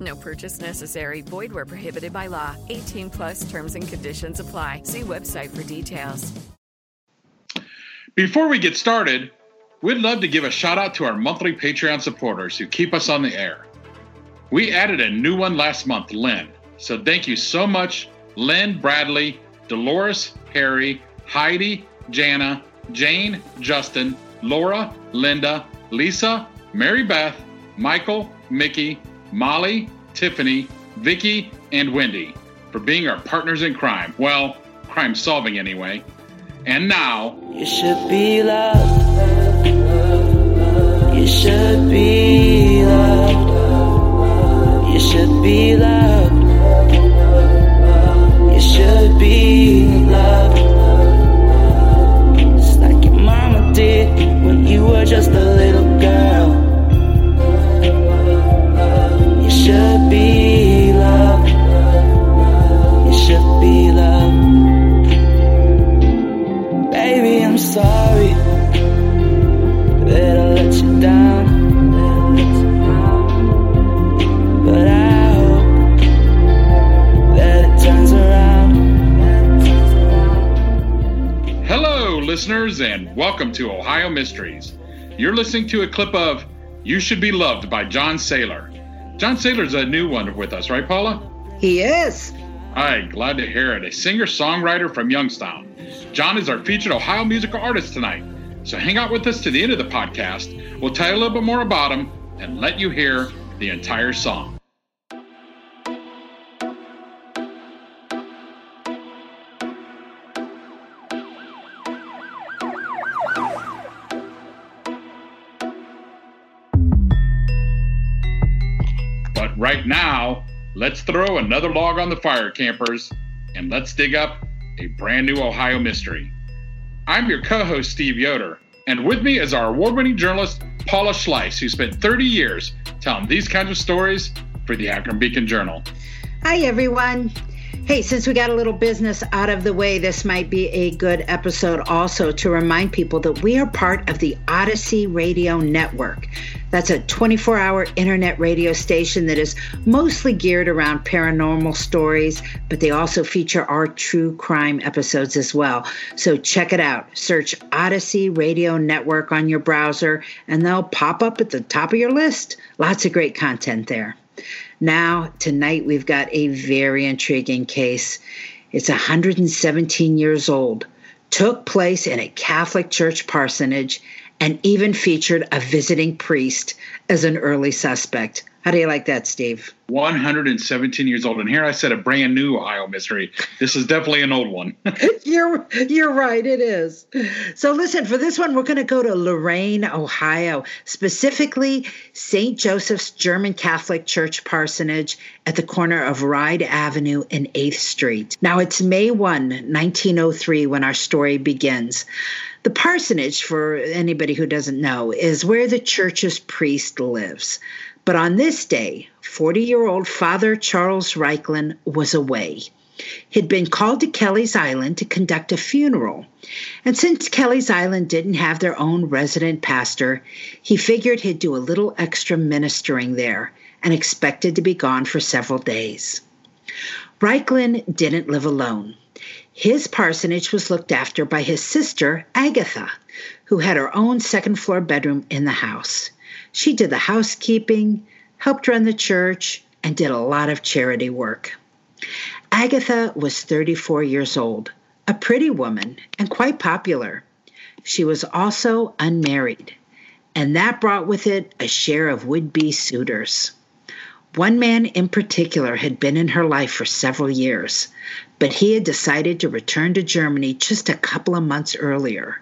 No purchase necessary. Void where prohibited by law. 18 plus terms and conditions apply. See website for details. Before we get started, we'd love to give a shout out to our monthly Patreon supporters who keep us on the air. We added a new one last month, Lynn. So thank you so much, Lynn, Bradley, Dolores, Harry, Heidi, Jana, Jane, Justin, Laura, Linda, Lisa, Mary Beth, Michael, Mickey, Molly, Tiffany, Vicky, and Wendy for being our partners in crime. Well, crime solving anyway. And now, you should be loved. You should be loved. You should be loved. You should be loved. Just like your mama did when you were just a little girl. Should be loved. You should be loved. Baby, I'm sorry that I let you down. But I hope that it turns around. hello, listeners, and welcome to Ohio Mysteries. You're listening to a clip of You Should Be Loved by John Sailor. John Sailor's a new one with us, right, Paula? He is. Hi, glad to hear it. A singer songwriter from Youngstown. John is our featured Ohio musical artist tonight. So hang out with us to the end of the podcast. We'll tell you a little bit more about him and let you hear the entire song. Right now, let's throw another log on the fire, campers, and let's dig up a brand new Ohio mystery. I'm your co host, Steve Yoder, and with me is our award winning journalist, Paula Schleis, who spent 30 years telling these kinds of stories for the Akron Beacon Journal. Hi, everyone. Hey, since we got a little business out of the way, this might be a good episode also to remind people that we are part of the Odyssey Radio Network. That's a 24 hour internet radio station that is mostly geared around paranormal stories, but they also feature our true crime episodes as well. So check it out. Search Odyssey Radio Network on your browser, and they'll pop up at the top of your list. Lots of great content there. Now, tonight we've got a very intriguing case. It's 117 years old, took place in a Catholic church parsonage, and even featured a visiting priest as an early suspect. How do you like that, Steve? 117 years old. And here I said a brand new Ohio mystery. This is definitely an old one. you're you're right, it is. So listen, for this one, we're gonna go to Lorain, Ohio, specifically St. Joseph's German Catholic Church parsonage at the corner of Ride Avenue and 8th Street. Now it's May 1, 1903, when our story begins. The parsonage, for anybody who doesn't know, is where the church's priest lives. But on this day, 40 year old Father Charles Reichlin was away. He'd been called to Kelly's Island to conduct a funeral. And since Kelly's Island didn't have their own resident pastor, he figured he'd do a little extra ministering there and expected to be gone for several days. Reichlin didn't live alone. His parsonage was looked after by his sister, Agatha, who had her own second floor bedroom in the house. She did the housekeeping, helped run the church, and did a lot of charity work. Agatha was 34 years old, a pretty woman, and quite popular. She was also unmarried, and that brought with it a share of would be suitors. One man in particular had been in her life for several years, but he had decided to return to Germany just a couple of months earlier.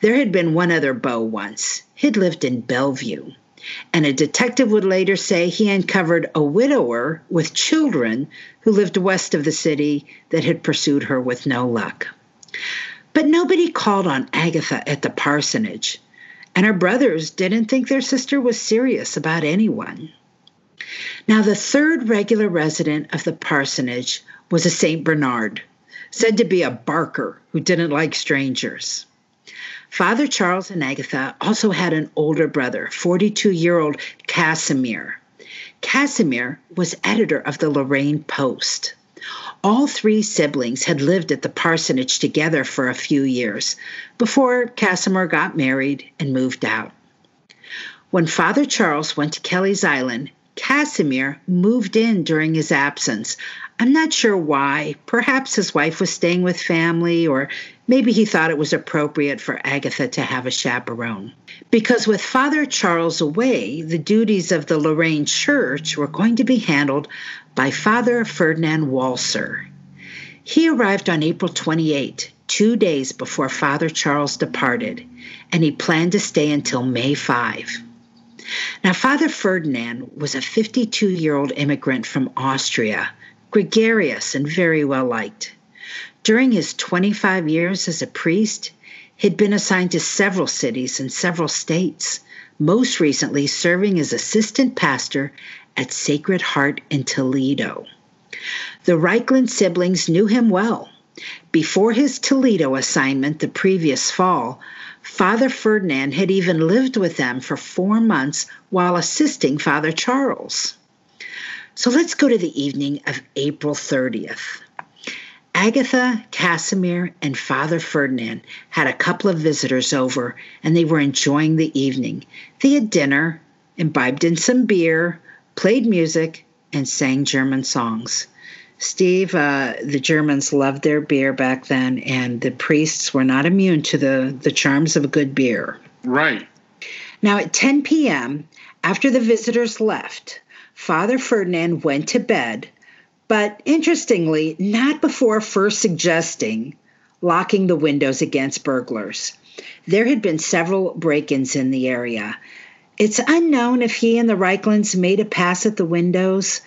There had been one other beau once. He'd lived in Bellevue. And a detective would later say he uncovered a widower with children who lived west of the city that had pursued her with no luck. But nobody called on Agatha at the parsonage, and her brothers didn't think their sister was serious about anyone. Now, the third regular resident of the parsonage was a St. Bernard, said to be a barker who didn't like strangers. Father Charles and Agatha also had an older brother, 42 year old Casimir. Casimir was editor of the Lorain Post. All three siblings had lived at the parsonage together for a few years before Casimir got married and moved out. When Father Charles went to Kelly's Island, Casimir moved in during his absence. I'm not sure why. Perhaps his wife was staying with family, or maybe he thought it was appropriate for Agatha to have a chaperone. Because with Father Charles away, the duties of the Lorain Church were going to be handled by Father Ferdinand Walser. He arrived on April 28, two days before Father Charles departed, and he planned to stay until May 5. Now, Father Ferdinand was a 52 year old immigrant from Austria, gregarious and very well liked. During his 25 years as a priest, he'd been assigned to several cities and several states, most recently serving as assistant pastor at Sacred Heart in Toledo. The Reichlin siblings knew him well. Before his Toledo assignment the previous fall, Father Ferdinand had even lived with them for four months while assisting Father Charles. So let's go to the evening of April 30th. Agatha, Casimir, and Father Ferdinand had a couple of visitors over, and they were enjoying the evening. They had dinner, imbibed in some beer, played music, and sang German songs. Steve, uh, the Germans loved their beer back then, and the priests were not immune to the, the charms of a good beer. Right. Now, at 10 p.m., after the visitors left, Father Ferdinand went to bed, but interestingly, not before first suggesting locking the windows against burglars. There had been several break ins in the area, it's unknown if he and the Reichlins made a pass at the windows.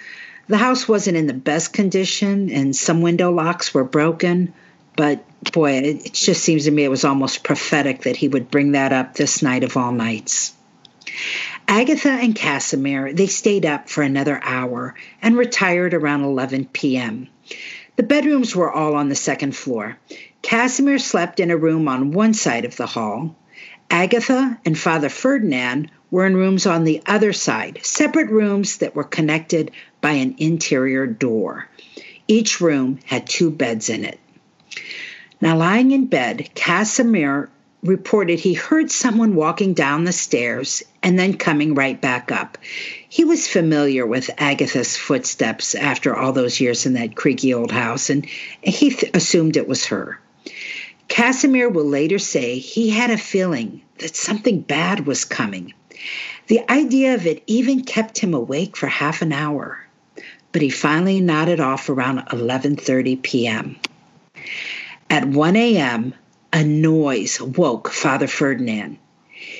The house wasn't in the best condition, and some window locks were broken. But boy, it just seems to me it was almost prophetic that he would bring that up this night of all nights. Agatha and Casimir, they stayed up for another hour and retired around 11 p.m. The bedrooms were all on the second floor. Casimir slept in a room on one side of the hall. Agatha and Father Ferdinand were in rooms on the other side, separate rooms that were connected by an interior door. Each room had two beds in it. Now, lying in bed, Casimir reported he heard someone walking down the stairs and then coming right back up. He was familiar with Agatha's footsteps after all those years in that creaky old house, and he th- assumed it was her. Casimir will later say he had a feeling that something bad was coming. The idea of it even kept him awake for half an hour, but he finally nodded off around 11:30 p.m. At 1 a.m., a noise woke Father Ferdinand.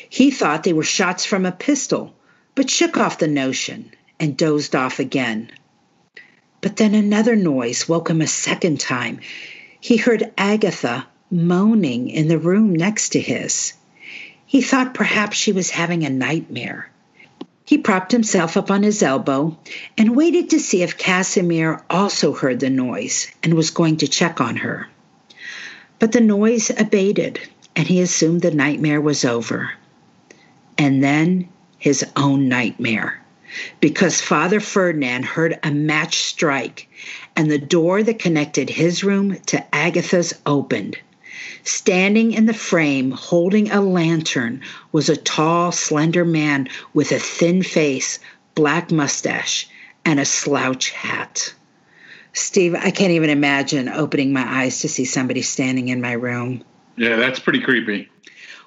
He thought they were shots from a pistol, but shook off the notion and dozed off again. But then another noise woke him a second time. He heard Agatha moaning in the room next to his. He thought perhaps she was having a nightmare. He propped himself up on his elbow and waited to see if Casimir also heard the noise and was going to check on her. But the noise abated, and he assumed the nightmare was over. And then his own nightmare, because Father Ferdinand heard a match strike, and the door that connected his room to Agatha's opened. Standing in the frame, holding a lantern, was a tall, slender man with a thin face, black mustache, and a slouch hat. Steve, I can't even imagine opening my eyes to see somebody standing in my room. Yeah, that's pretty creepy.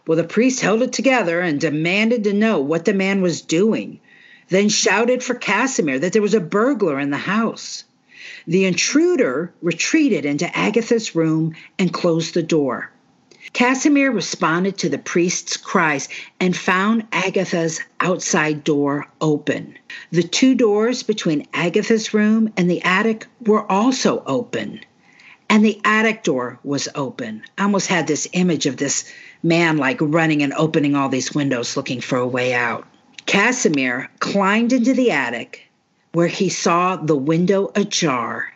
Well, the priest held it together and demanded to know what the man was doing, then shouted for Casimir that there was a burglar in the house. The intruder retreated into Agatha's room and closed the door. Casimir responded to the priest's cries and found Agatha's outside door open. The two doors between Agatha's room and the attic were also open. and the attic door was open. I almost had this image of this man like running and opening all these windows looking for a way out. Casimir climbed into the attic where he saw the window ajar,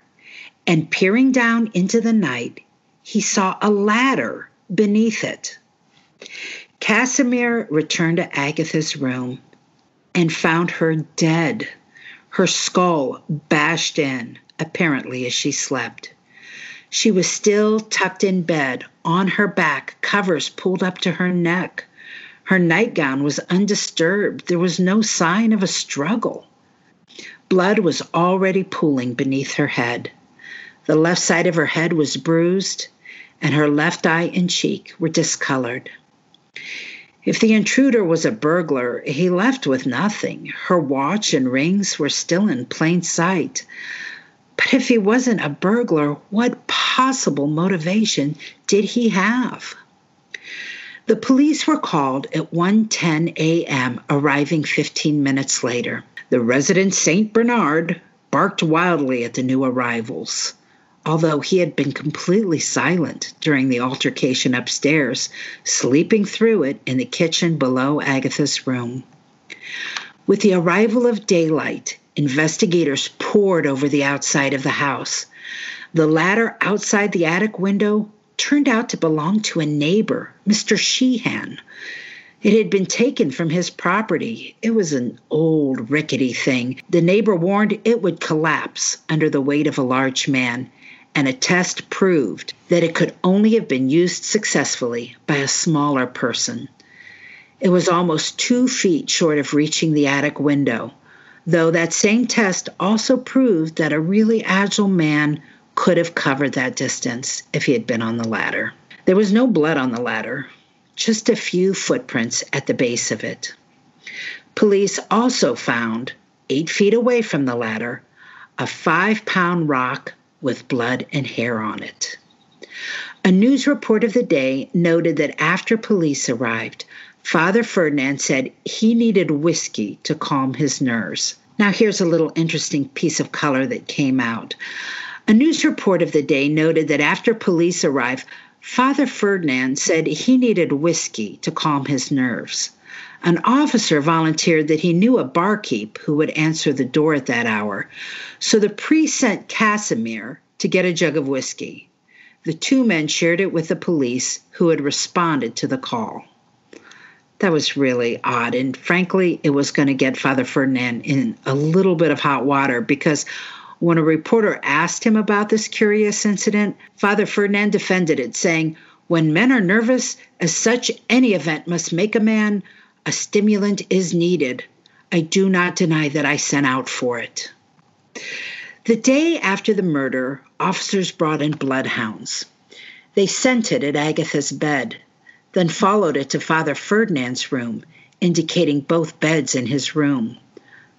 and peering down into the night, he saw a ladder beneath it. Casimir returned to Agatha's room and found her dead, her skull bashed in, apparently as she slept. She was still tucked in bed, on her back, covers pulled up to her neck. Her nightgown was undisturbed. There was no sign of a struggle. Blood was already pooling beneath her head. The left side of her head was bruised, and her left eye and cheek were discolored. If the intruder was a burglar, he left with nothing. Her watch and rings were still in plain sight. But if he wasn't a burglar, what possible motivation did he have? The police were called at 1:10 a.m., arriving 15 minutes later. The resident St. Bernard barked wildly at the new arrivals. Although he had been completely silent during the altercation upstairs, sleeping through it in the kitchen below Agatha's room. With the arrival of daylight, Investigators poured over the outside of the house. The ladder outside the attic window turned out to belong to a neighbor, Mr. Sheehan. It had been taken from his property. It was an old, rickety thing. The neighbor warned it would collapse under the weight of a large man, and a test proved that it could only have been used successfully by a smaller person. It was almost two feet short of reaching the attic window though that same test also proved that a really agile man could have covered that distance if he had been on the ladder. There was no blood on the ladder, just a few footprints at the base of it. Police also found, eight feet away from the ladder, a five pound rock with blood and hair on it. A news report of the day noted that after police arrived, Father Ferdinand said he needed whiskey to calm his nerves. Now, here's a little interesting piece of color that came out. A news report of the day noted that after police arrived, Father Ferdinand said he needed whiskey to calm his nerves. An officer volunteered that he knew a barkeep who would answer the door at that hour, so the priest sent Casimir to get a jug of whiskey. The two men shared it with the police who had responded to the call that was really odd. And frankly, it was going to get Father Ferdinand in a little bit of hot water because when a reporter asked him about this curious incident, Father Ferdinand defended it, saying, When men are nervous, as such, any event must make a man, a stimulant is needed. I do not deny that I sent out for it. The day after the murder, officers brought in bloodhounds. They scented at Agatha's bed then followed it to Father Ferdinand's room, indicating both beds in his room.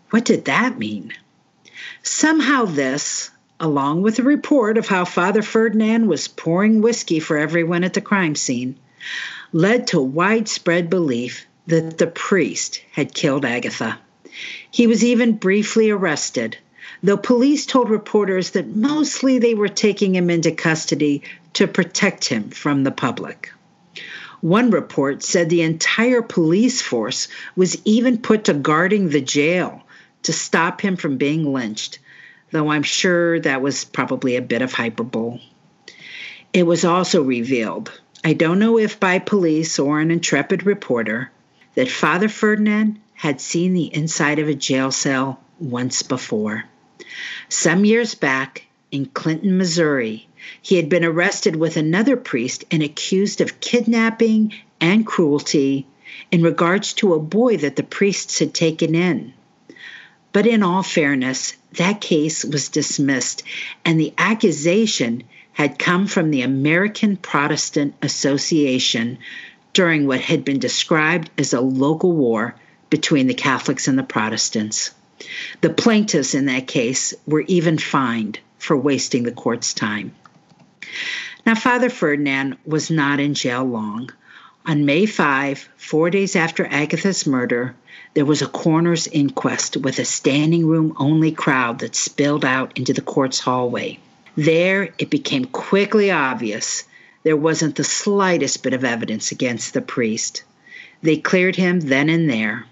What did that mean? Somehow, this, along with a report of how Father Ferdinand was pouring whiskey for everyone at the crime scene, led to widespread belief that the priest had killed Agatha. He was even briefly arrested, though police told reporters that mostly they were taking him into custody to protect him from the public. One report said the entire police force was even put to guarding the jail to stop him from being lynched, though I'm sure that was probably a bit of hyperbole. It was also revealed, I don't know if by police or an intrepid reporter, that Father Ferdinand had seen the inside of a jail cell once before. Some years back in Clinton, Missouri, he had been arrested with another priest and accused of kidnapping and cruelty in regards to a boy that the priests had taken in. But in all fairness, that case was dismissed, and the accusation had come from the American Protestant Association during what had been described as a local war between the Catholics and the Protestants. The plaintiffs in that case were even fined for wasting the court's time. Now, Father Ferdinand was not in jail long. On May 5, four days after Agatha's murder, there was a coroner's inquest with a standing room only crowd that spilled out into the court's hallway. There, it became quickly obvious there wasn't the slightest bit of evidence against the priest. They cleared him then and there.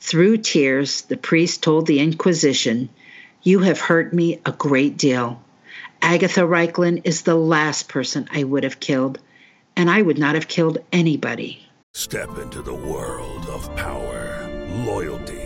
Through tears, the priest told the Inquisition, You have hurt me a great deal. Agatha Reichlin is the last person I would have killed, and I would not have killed anybody. Step into the world of power, loyalty,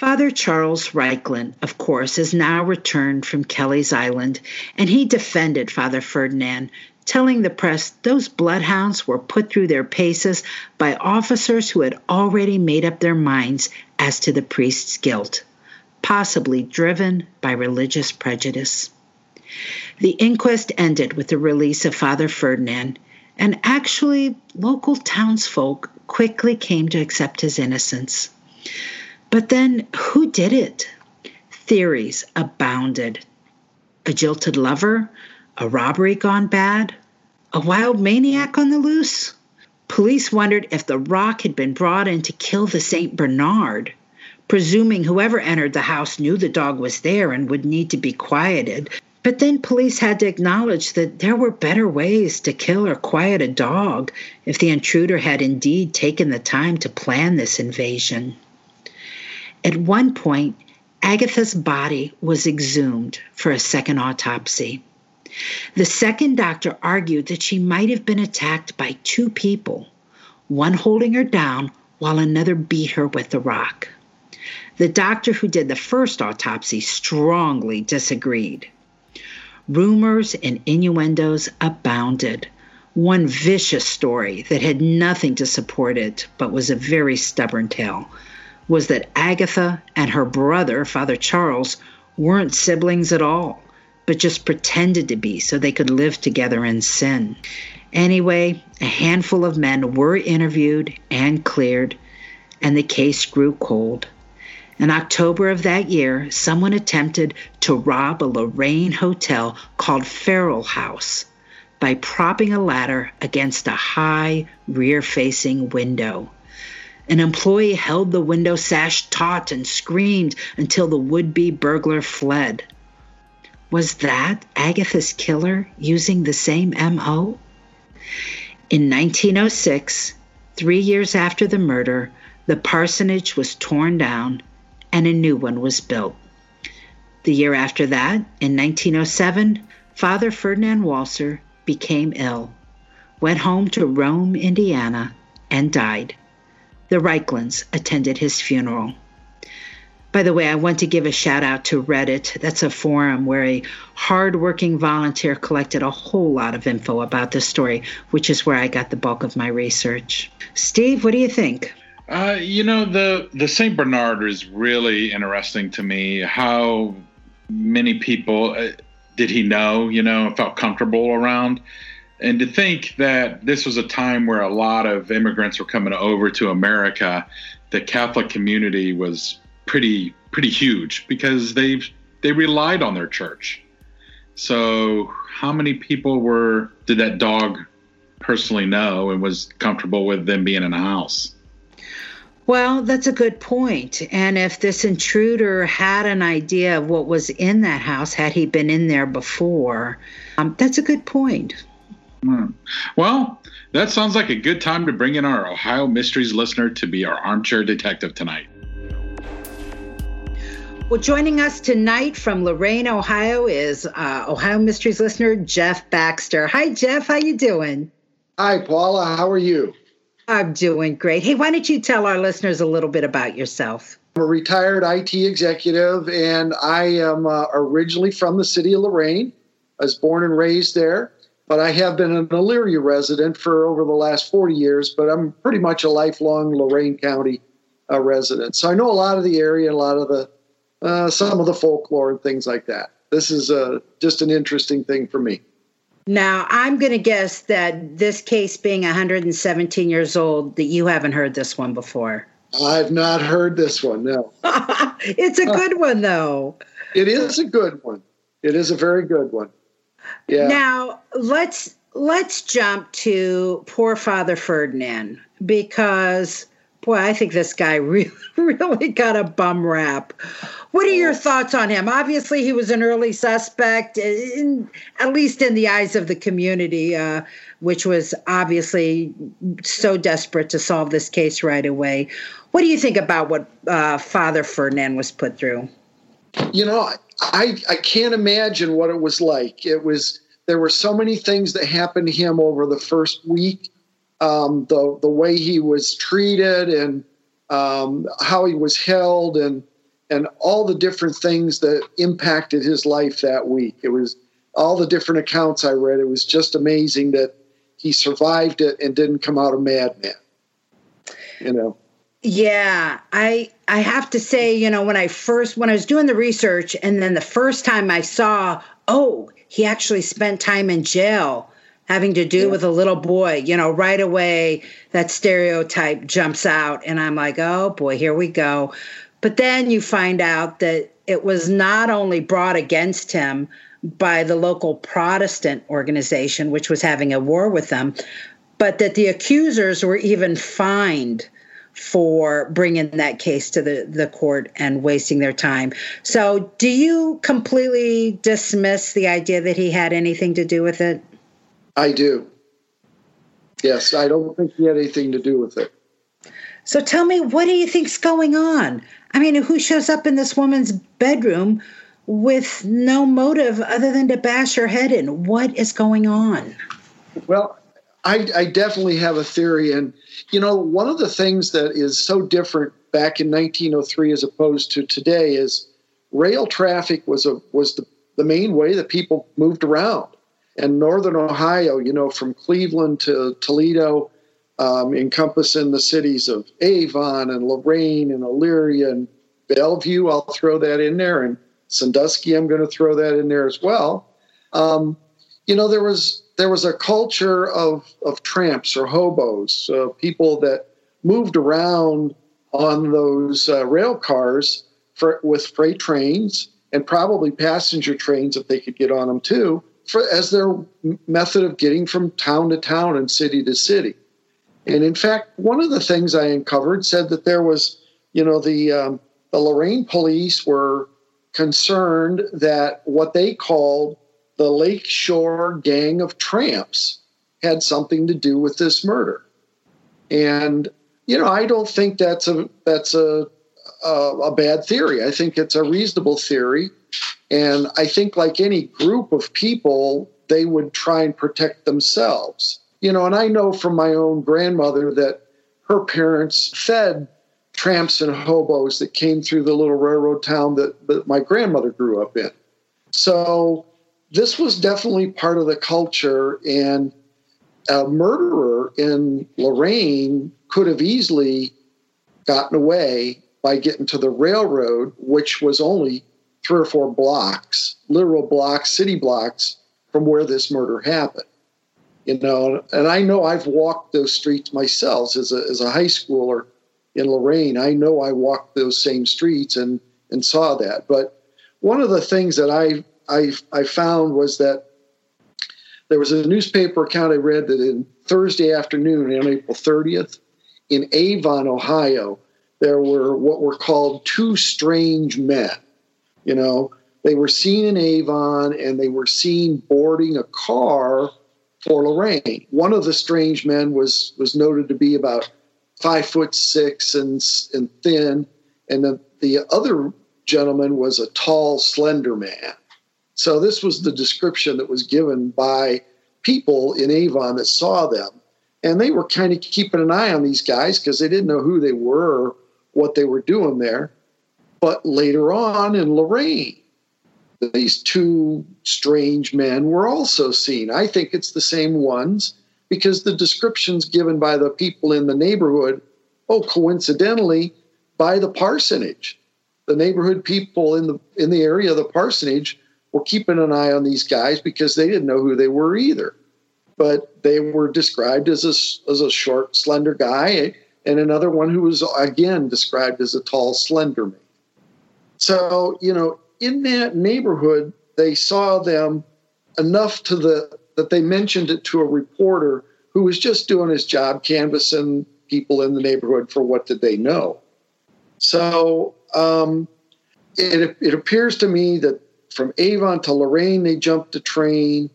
Father Charles Reichlin, of course, is now returned from Kelly's Island, and he defended Father Ferdinand, telling the press those bloodhounds were put through their paces by officers who had already made up their minds as to the priest's guilt, possibly driven by religious prejudice. The inquest ended with the release of Father Ferdinand, and actually, local townsfolk quickly came to accept his innocence. But then, who did it? Theories abounded. A jilted lover? A robbery gone bad? A wild maniac on the loose? Police wondered if the rock had been brought in to kill the St. Bernard, presuming whoever entered the house knew the dog was there and would need to be quieted. But then police had to acknowledge that there were better ways to kill or quiet a dog if the intruder had indeed taken the time to plan this invasion. At one point, Agatha's body was exhumed for a second autopsy. The second doctor argued that she might have been attacked by two people, one holding her down while another beat her with the rock. The doctor who did the first autopsy strongly disagreed. Rumors and innuendos abounded. One vicious story that had nothing to support it but was a very stubborn tale was that Agatha and her brother, Father Charles, weren't siblings at all, but just pretended to be so they could live together in sin. Anyway, a handful of men were interviewed and cleared, and the case grew cold. In October of that year, someone attempted to rob a Lorain hotel called Farrell House by propping a ladder against a high rear facing window. An employee held the window sash taut and screamed until the would be burglar fled. Was that Agatha's killer using the same MO? In 1906, three years after the murder, the parsonage was torn down and a new one was built. The year after that, in 1907, Father Ferdinand Walser became ill, went home to Rome, Indiana, and died. The Reichlins attended his funeral. By the way, I want to give a shout out to Reddit. That's a forum where a hardworking volunteer collected a whole lot of info about this story, which is where I got the bulk of my research. Steve, what do you think? Uh, you know, the the Saint Bernard is really interesting to me. How many people uh, did he know? You know, felt comfortable around, and to think that this was a time where a lot of immigrants were coming over to America, the Catholic community was pretty pretty huge because they they relied on their church. So, how many people were did that dog personally know and was comfortable with them being in a house? Well, that's a good point. And if this intruder had an idea of what was in that house, had he been in there before, um, that's a good point. Hmm. Well, that sounds like a good time to bring in our Ohio Mysteries listener to be our armchair detective tonight. Well, joining us tonight from Lorain, Ohio, is uh, Ohio Mysteries listener Jeff Baxter. Hi, Jeff. How you doing? Hi, Paula. How are you? I'm doing great. Hey, why don't you tell our listeners a little bit about yourself? I'm a retired IT executive, and I am uh, originally from the city of Lorain. I was born and raised there, but I have been an Elyria resident for over the last 40 years, but I'm pretty much a lifelong Lorain County uh, resident. So I know a lot of the area, a lot of the uh, some of the folklore and things like that. This is uh, just an interesting thing for me. Now, I'm going to guess that this case being 117 years old, that you haven't heard this one before. I've not heard this one, no. it's a good one, though. It is a good one. It is a very good one. Yeah. Now, let's let's jump to poor Father Ferdinand because boy, I think this guy really really got a bum rap. What are your thoughts on him? Obviously, he was an early suspect, in, at least in the eyes of the community, uh, which was obviously so desperate to solve this case right away. What do you think about what uh, Father Ferdinand was put through? You know, I I can't imagine what it was like. It was there were so many things that happened to him over the first week. Um, the the way he was treated and um, how he was held and and all the different things that impacted his life that week. It was all the different accounts I read. It was just amazing that he survived it and didn't come out a madman. You know. Yeah, I I have to say, you know, when I first when I was doing the research and then the first time I saw, oh, he actually spent time in jail having to do yeah. with a little boy, you know, right away that stereotype jumps out and I'm like, "Oh boy, here we go." But then you find out that it was not only brought against him by the local Protestant organization, which was having a war with them, but that the accusers were even fined for bringing that case to the, the court and wasting their time. So, do you completely dismiss the idea that he had anything to do with it? I do. Yes, I don't think he had anything to do with it. So, tell me, what do you think's going on? I mean, who shows up in this woman's bedroom with no motive other than to bash her head in? What is going on? Well, I, I definitely have a theory, and you know, one of the things that is so different back in 1903 as opposed to today is rail traffic was a was the, the main way that people moved around. And northern Ohio, you know, from Cleveland to Toledo, um, encompassing the cities of Avon and Lorain and Elyria and Bellevue, I'll throw that in there, and Sandusky, I'm going to throw that in there as well. Um, you know, there was there was a culture of, of tramps or hobos, uh, people that moved around on those uh, rail cars for, with freight trains and probably passenger trains if they could get on them too, for, as their method of getting from town to town and city to city. And in fact, one of the things I uncovered said that there was, you know, the um, the Lorain police were concerned that what they called the Lakeshore Gang of Tramps had something to do with this murder. And you know, I don't think that's a that's a a, a bad theory. I think it's a reasonable theory, and I think like any group of people, they would try and protect themselves. You know, and I know from my own grandmother that her parents fed tramps and hobos that came through the little railroad town that, that my grandmother grew up in. So this was definitely part of the culture, and a murderer in Lorain could have easily gotten away by getting to the railroad, which was only three or four blocks, literal blocks, city blocks from where this murder happened. You know, and I know I've walked those streets myself as a, as a high schooler in Lorain. I know I walked those same streets and, and saw that. But one of the things that I I, I found was that there was a newspaper account I read that in Thursday afternoon on April 30th in Avon, Ohio, there were what were called two strange men. You know, they were seen in Avon and they were seen boarding a car for Lorain. One of the strange men was was noted to be about five foot six and and thin, and the, the other gentleman was a tall, slender man. So this was the description that was given by people in Avon that saw them. And they were kind of keeping an eye on these guys because they didn't know who they were what they were doing there. But later on in Lorain, these two strange men were also seen. I think it's the same ones because the descriptions given by the people in the neighborhood, oh, coincidentally, by the parsonage. The neighborhood people in the in the area of the parsonage were keeping an eye on these guys because they didn't know who they were either. But they were described as a, as a short, slender guy, and another one who was again described as a tall, slender man. So, you know, in that neighborhood, they saw them enough to the that they mentioned it to a reporter who was just doing his job canvassing people in the neighborhood for what did they know. So um, it, it appears to me that from Avon to Lorain, they jumped a train,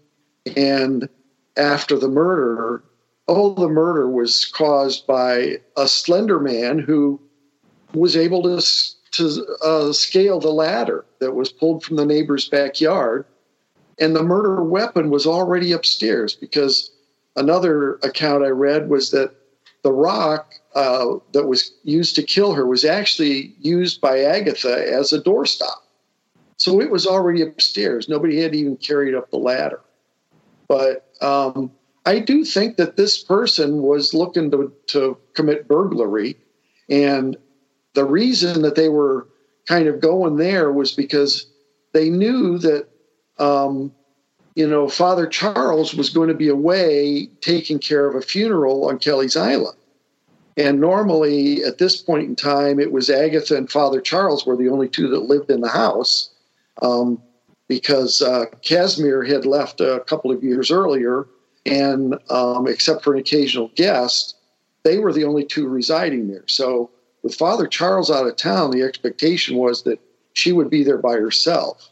and after the murder, all the murder was caused by a slender man who was able to to uh, scale the ladder that was pulled from the neighbor's backyard. And the murder weapon was already upstairs because another account I read was that the rock uh, that was used to kill her was actually used by Agatha as a doorstop. So it was already upstairs. Nobody had even carried up the ladder. But um, I do think that this person was looking to, to commit burglary. And the reason that they were kind of going there was because they knew that, um, you know, Father Charles was going to be away taking care of a funeral on Kelly's Island. And normally at this point in time, it was Agatha and Father Charles were the only two that lived in the house um, because uh, Casimir had left a couple of years earlier. And um, except for an occasional guest, they were the only two residing there. So with Father Charles out of town, the expectation was that she would be there by herself.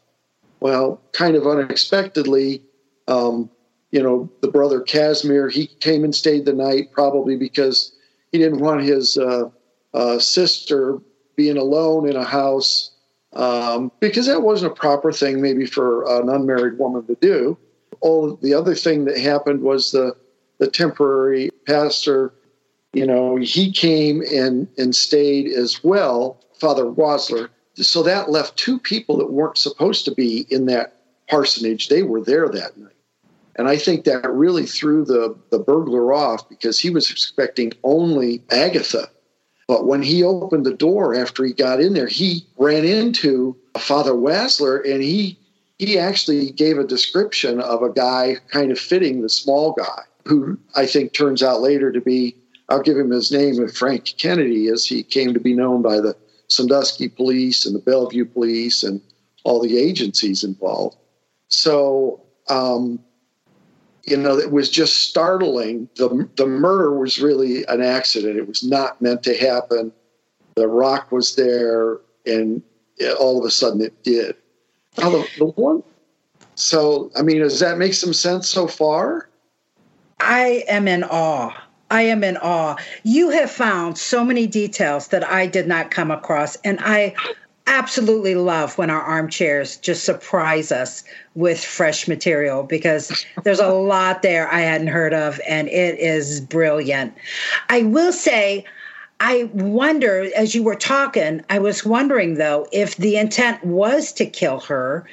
Well, kind of unexpectedly, um, you know, the brother Casimir, he came and stayed the night probably because he didn't want his uh, uh, sister being alone in a house um, because that wasn't a proper thing maybe for an unmarried woman to do. All the other thing that happened was the the temporary pastor you know, he came and, and stayed as well, Father Wasler. So that left two people that weren't supposed to be in that parsonage. They were there that night. And I think that really threw the, the burglar off because he was expecting only Agatha. But when he opened the door after he got in there, he ran into Father Wasler and he he actually gave a description of a guy kind of fitting the small guy, who I think turns out later to be I'll give him his name Frank Kennedy as he came to be known by the Sandusky police and the Bellevue police and all the agencies involved. So, um, you know, it was just startling. The, the murder was really an accident. It was not meant to happen. The rock was there, and all of a sudden it did. Now, the, the one, so, I mean, does that make some sense so far? I am in awe. I am in awe. You have found so many details that I did not come across, and I absolutely love when our armchairs just surprise us with fresh material because there's a lot there I hadn't heard of, and it is brilliant. I will say, I wonder, as you were talking, I was wondering though if the intent was to kill her,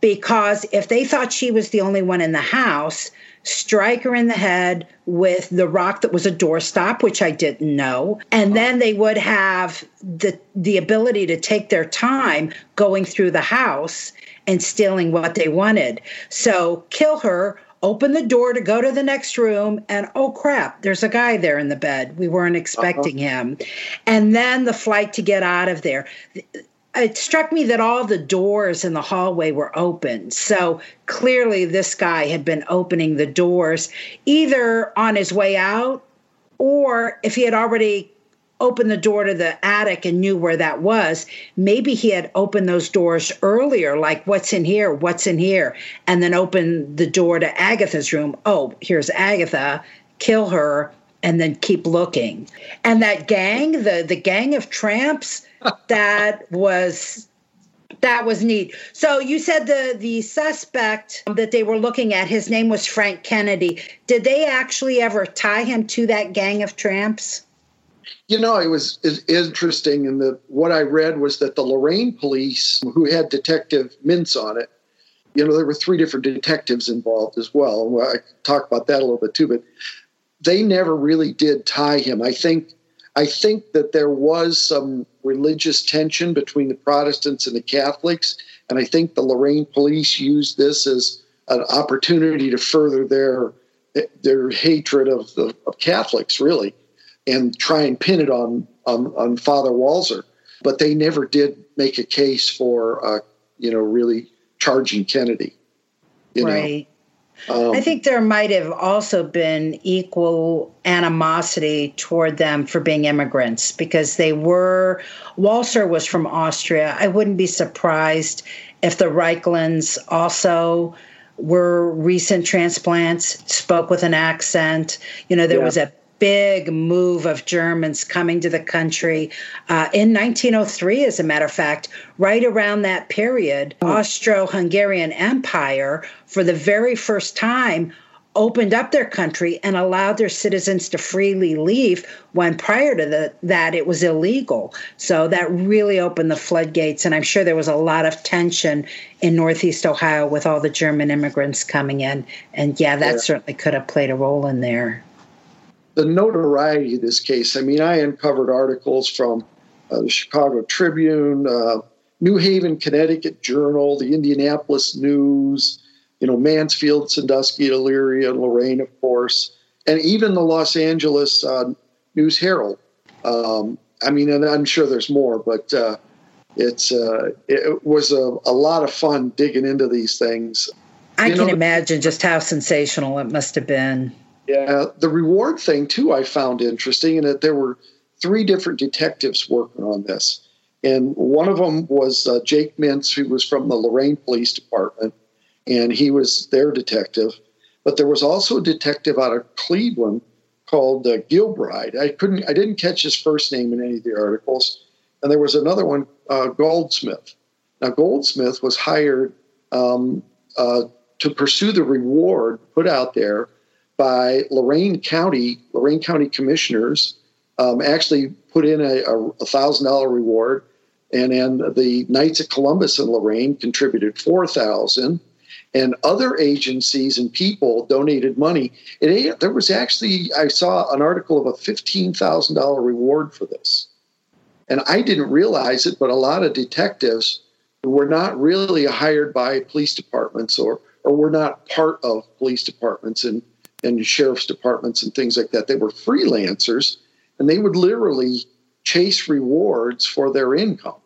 because if they thought she was the only one in the house, strike her in the head with the rock that was a doorstop, which I didn't know. And then they would have the the ability to take their time going through the house and stealing what they wanted. So kill her, open the door to go to the next room, and oh crap, there's a guy there in the bed. We weren't expecting uh-huh. him. And then the flight to get out of there it struck me that all the doors in the hallway were open. So clearly, this guy had been opening the doors either on his way out or if he had already opened the door to the attic and knew where that was, maybe he had opened those doors earlier, like, what's in here? What's in here? And then opened the door to Agatha's room. Oh, here's Agatha, kill her, and then keep looking. And that gang, the, the gang of tramps, that was That was neat. So you said the the suspect that they were looking at, his name was Frank Kennedy. Did they actually ever tie him to that gang of tramps? You know, it was interesting, and the what I read was that the Lorain police, who had Detective Mintz on it, you know, there were three different detectives involved as well. I talk about that a little bit too, but they never really did tie him. I think I think that there was some religious tension between the Protestants and the Catholics, and I think the Lorain police used this as an opportunity to further their their hatred of the of Catholics, really, and try and pin it on on, on Father Walzer. But they never did make a case for, uh, you know, really charging Kennedy. You right. Um, I think there might have also been equal animosity toward them for being immigrants because they were, Walser was from Austria. I wouldn't be surprised if the Reichlins also were recent transplants, spoke with an accent. You know, there yeah. was a big move of Germans coming to the country uh, in 1903, as a matter of fact, right around that period. Oh. Austro Hungarian Empire, for the very first time, opened up their country and allowed their citizens to freely leave when prior to the, that it was illegal. So that really opened the floodgates. And I'm sure there was a lot of tension in Northeast Ohio with all the German immigrants coming in. And yeah, that yeah. certainly could have played a role in there the notoriety of this case. I mean, I uncovered articles from uh, the Chicago Tribune, uh, New Haven, Connecticut Journal, the Indianapolis News, you know, Mansfield, Sandusky, Elyria, Lorain, of course, and even the Los Angeles uh, News Herald. Um, I mean, and I'm sure there's more, but uh, it's uh, it was a, a lot of fun digging into these things. I you can know, imagine just how sensational it must have been. Yeah, the reward thing too, I found interesting in that there were three different detectives working on this, and one of them was uh, Jake Mintz, who was from the Lorain Police Department, and he was their detective. But there was also a detective out of Cleveland called uh, Gilbride. I couldn't, I didn't catch his first name in any of the articles, and there was another one, uh, Goldsmith. Now Goldsmith was hired um, uh, to pursue the reward put out there by Lorain County, Lorain County commissioners um, actually put in a, a thousand dollar reward, and then the Knights of Columbus in Lorain contributed four thousand, and other agencies and people donated money. It, there was actually I saw an article of a fifteen thousand dollar reward for this, and I didn't realize it, but a lot of detectives who were not really hired by police departments or or were not part of police departments. And and sheriff's departments and things like that. They were freelancers and they would literally chase rewards for their income.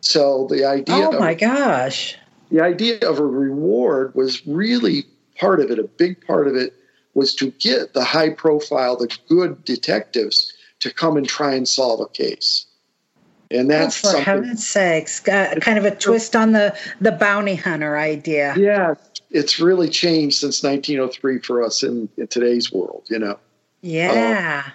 So the idea Oh my of, gosh. The idea of a reward was really part of it. A big part of it was to get the high profile, the good detectives to come and try and solve a case. And oh, that's oh, for heaven's sakes, kind of a twist on the the bounty hunter idea. Yeah, it's really changed since 1903 for us in, in today's world. You know. Yeah. Uh,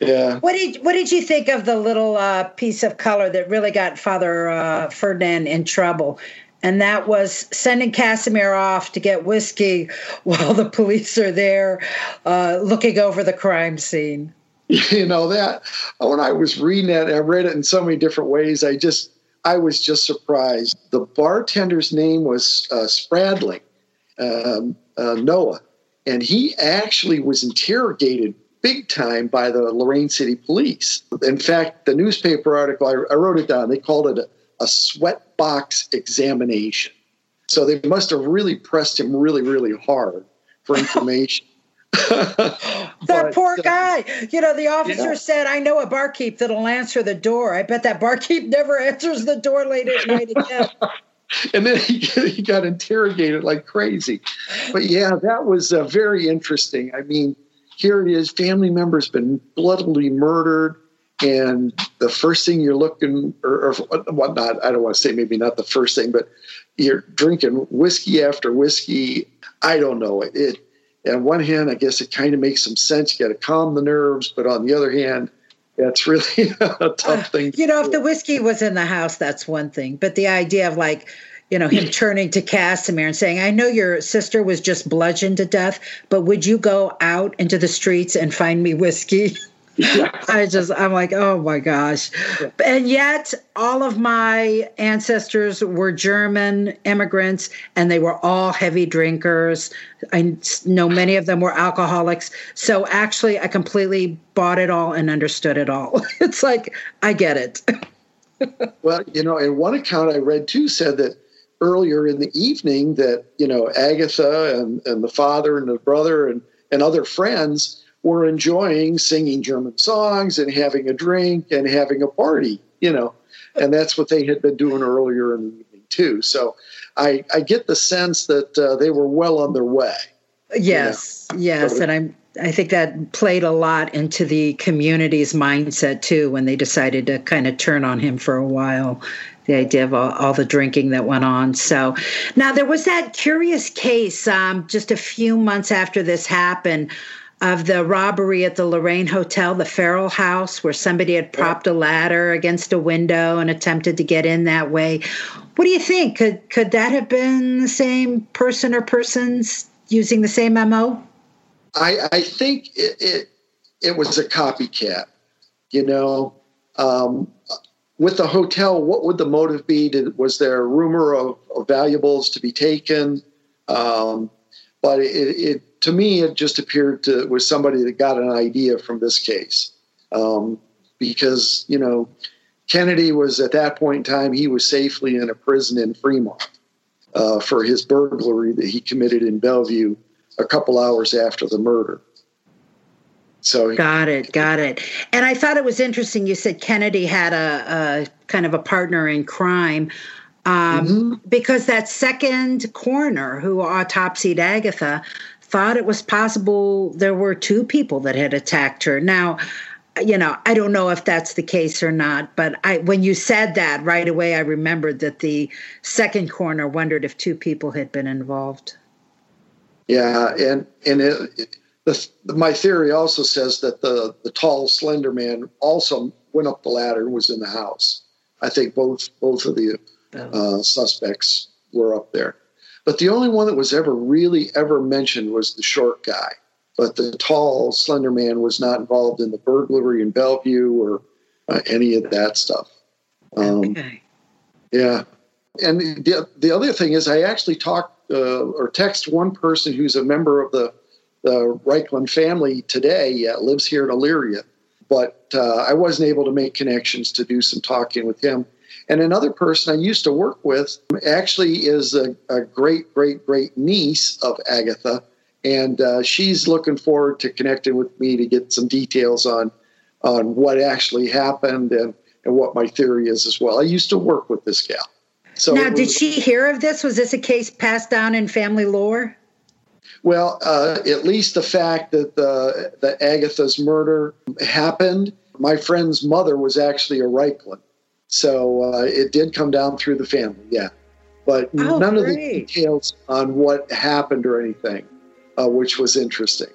yeah. What did What did you think of the little uh, piece of color that really got Father uh, Ferdinand in trouble? And that was sending Casimir off to get whiskey while the police are there uh, looking over the crime scene. You know that when I was reading it, I read it in so many different ways. I just I was just surprised. The bartender's name was uh, Spradling, um, uh, Noah, and he actually was interrogated big time by the Lorain City Police. In fact, the newspaper article, I, I wrote it down, they called it a, a sweat box examination. So they must have really pressed him really, really hard for information. that poor uh, guy. You know, the officer yeah. said, I know a barkeep that'll answer the door. I bet that barkeep never answers the door late at night again. and then he, he got interrogated like crazy. But yeah, that was uh, very interesting. I mean, here it is, family members been bloodily murdered, and the first thing you're looking, or, or whatnot, I don't want to say maybe not the first thing, but you're drinking whiskey after whiskey. I don't know it. It on one hand, I guess it kind of makes some sense. You got to calm the nerves, but on the other hand, It's really a tough uh, thing. You know, if the whiskey was in the house, that's one thing. But the idea of like, you know, him turning to Casimir and saying, I know your sister was just bludgeoned to death, but would you go out into the streets and find me whiskey? I just, I'm like, oh my gosh. And yet, all of my ancestors were German immigrants and they were all heavy drinkers. I know many of them were alcoholics. So actually, I completely bought it all and understood it all. It's like, I get it. well, you know, in one account I read too said that earlier in the evening that, you know, Agatha and, and the father and the brother and, and other friends were enjoying singing German songs and having a drink and having a party, you know, and that's what they had been doing earlier in the evening too. So I, I get the sense that uh, they were well on their way. Yes, you know? yes, and I'm. I think that played a lot into the community's mindset too when they decided to kind of turn on him for a while. The idea of all, all the drinking that went on. So now there was that curious case um, just a few months after this happened of the robbery at the Lorain Hotel, the Farrell House, where somebody had propped a ladder against a window and attempted to get in that way. What do you think? Could could that have been the same person or persons using the same MO? I, I think it, it, it was a copycat. You know, um, with the hotel, what would the motive be? Did, was there a rumor of, of valuables to be taken? Um, but it, it to me, it just appeared to was somebody that got an idea from this case, um, because you know Kennedy was at that point in time he was safely in a prison in Fremont uh, for his burglary that he committed in Bellevue a couple hours after the murder. So got it, got it. And I thought it was interesting. You said Kennedy had a, a kind of a partner in crime. Um, mm-hmm. Because that second coroner who autopsied Agatha thought it was possible there were two people that had attacked her. Now, you know, I don't know if that's the case or not, but I when you said that right away, I remembered that the second coroner wondered if two people had been involved. Yeah, and and it, it, the, my theory also says that the the tall, slender man also went up the ladder and was in the house. I think both both of the uh, suspects were up there. But the only one that was ever really ever mentioned was the short guy. But the tall, slender man was not involved in the burglary in Bellevue or uh, any of that stuff. Um, okay. Yeah. And the, the other thing is, I actually talked uh, or text one person who's a member of the, the Reichlin family today, uh, lives here in Elyria. But uh, I wasn't able to make connections to do some talking with him. And another person I used to work with actually is a, a great, great, great niece of Agatha. And uh, she's looking forward to connecting with me to get some details on on what actually happened and, and what my theory is as well. I used to work with this gal. So now, did she hear of this? Was this a case passed down in family lore? Well, uh, at least the fact that the that Agatha's murder happened. My friend's mother was actually a Reichlin, so uh, it did come down through the family, yeah. But oh, none great. of the details on what happened or anything, uh, which was interesting.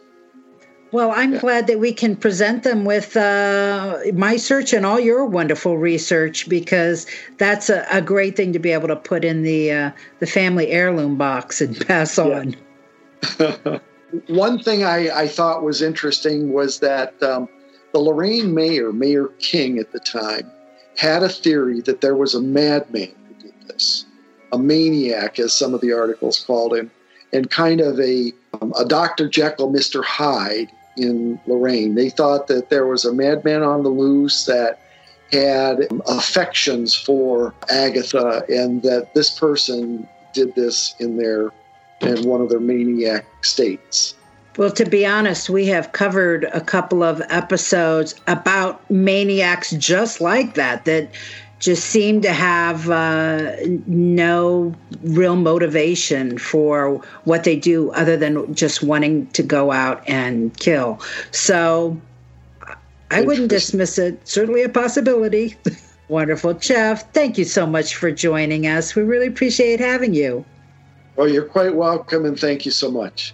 Well, I'm yeah. glad that we can present them with uh, my search and all your wonderful research because that's a, a, great thing to be able to put in the uh, the family heirloom box and pass on. One thing I, I, thought was interesting was that um, the Lorain mayor, Mayor King at the time, had a theory that there was a madman who did this, a maniac, as some of the articles called him, and kind of a, um, a Dr. Jekyll, Mr. Hyde in Lorain. They thought that there was a madman on the loose that had affections for Agatha, and that this person did this in their in one of their maniac states. Well, to be honest, we have covered a couple of episodes about maniacs just like that, that just seem to have uh, no real motivation for what they do other than just wanting to go out and kill. So I wouldn't dismiss it. Certainly a possibility. Wonderful. Jeff, thank you so much for joining us. We really appreciate having you. Well, you're quite welcome, and thank you so much.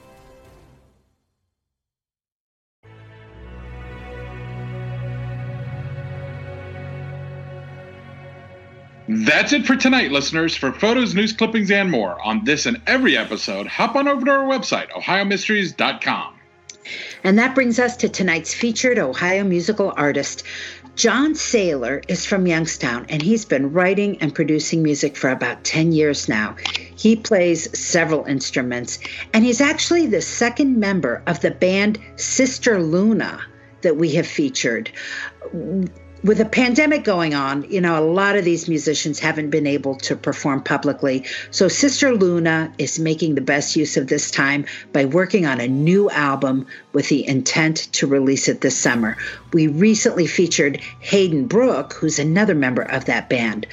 That's it for tonight, listeners. For photos, news clippings, and more on this and every episode, hop on over to our website, ohiomysteries.com. And that brings us to tonight's featured Ohio musical artist. John Sailor is from Youngstown, and he's been writing and producing music for about 10 years now. He plays several instruments, and he's actually the second member of the band Sister Luna that we have featured with the pandemic going on, you know, a lot of these musicians haven't been able to perform publicly. So Sister Luna is making the best use of this time by working on a new album with the intent to release it this summer. We recently featured Hayden Brook, who's another member of that band.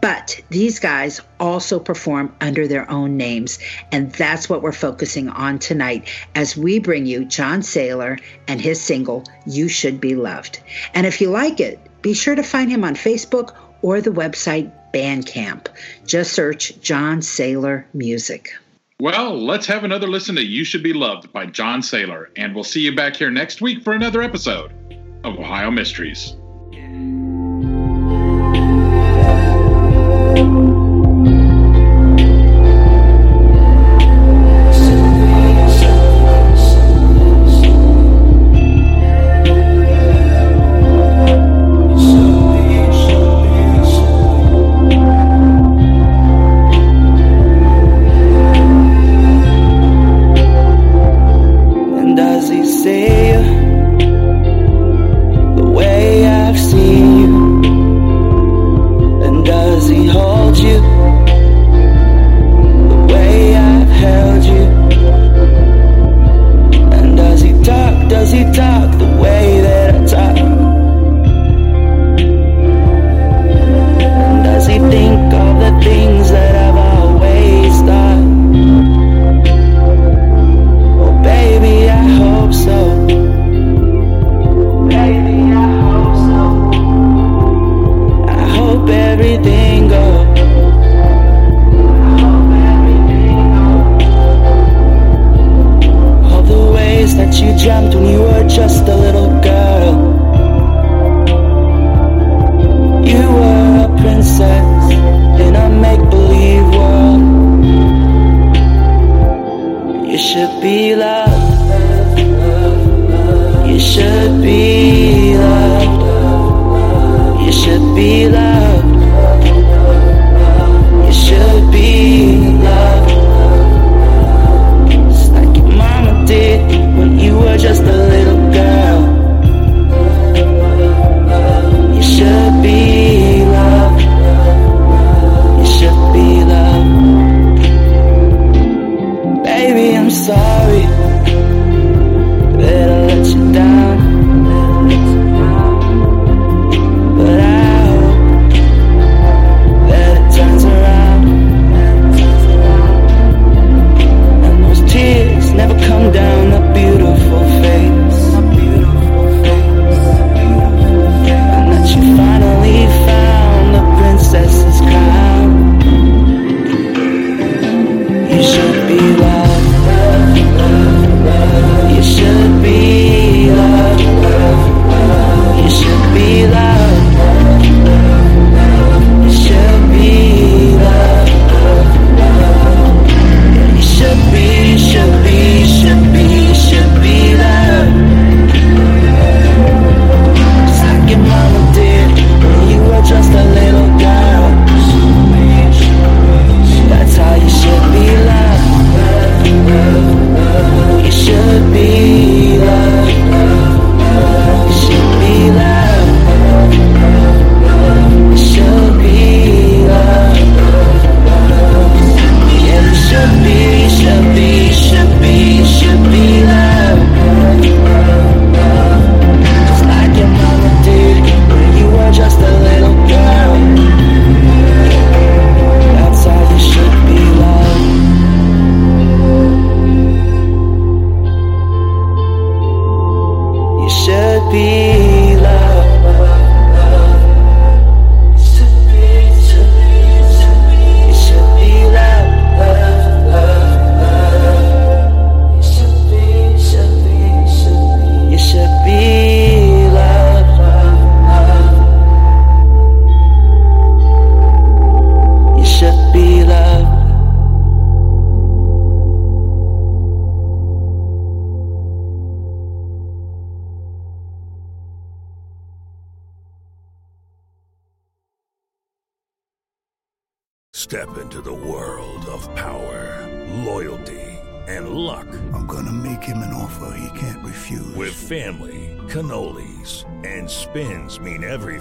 But these guys also perform under their own names. And that's what we're focusing on tonight as we bring you John Sailor and his single, You Should Be Loved. And if you like it, be sure to find him on Facebook or the website Bandcamp. Just search John Sailor Music. Well, let's have another listen to You Should Be Loved by John Sailor, and we'll see you back here next week for another episode of Ohio Mysteries.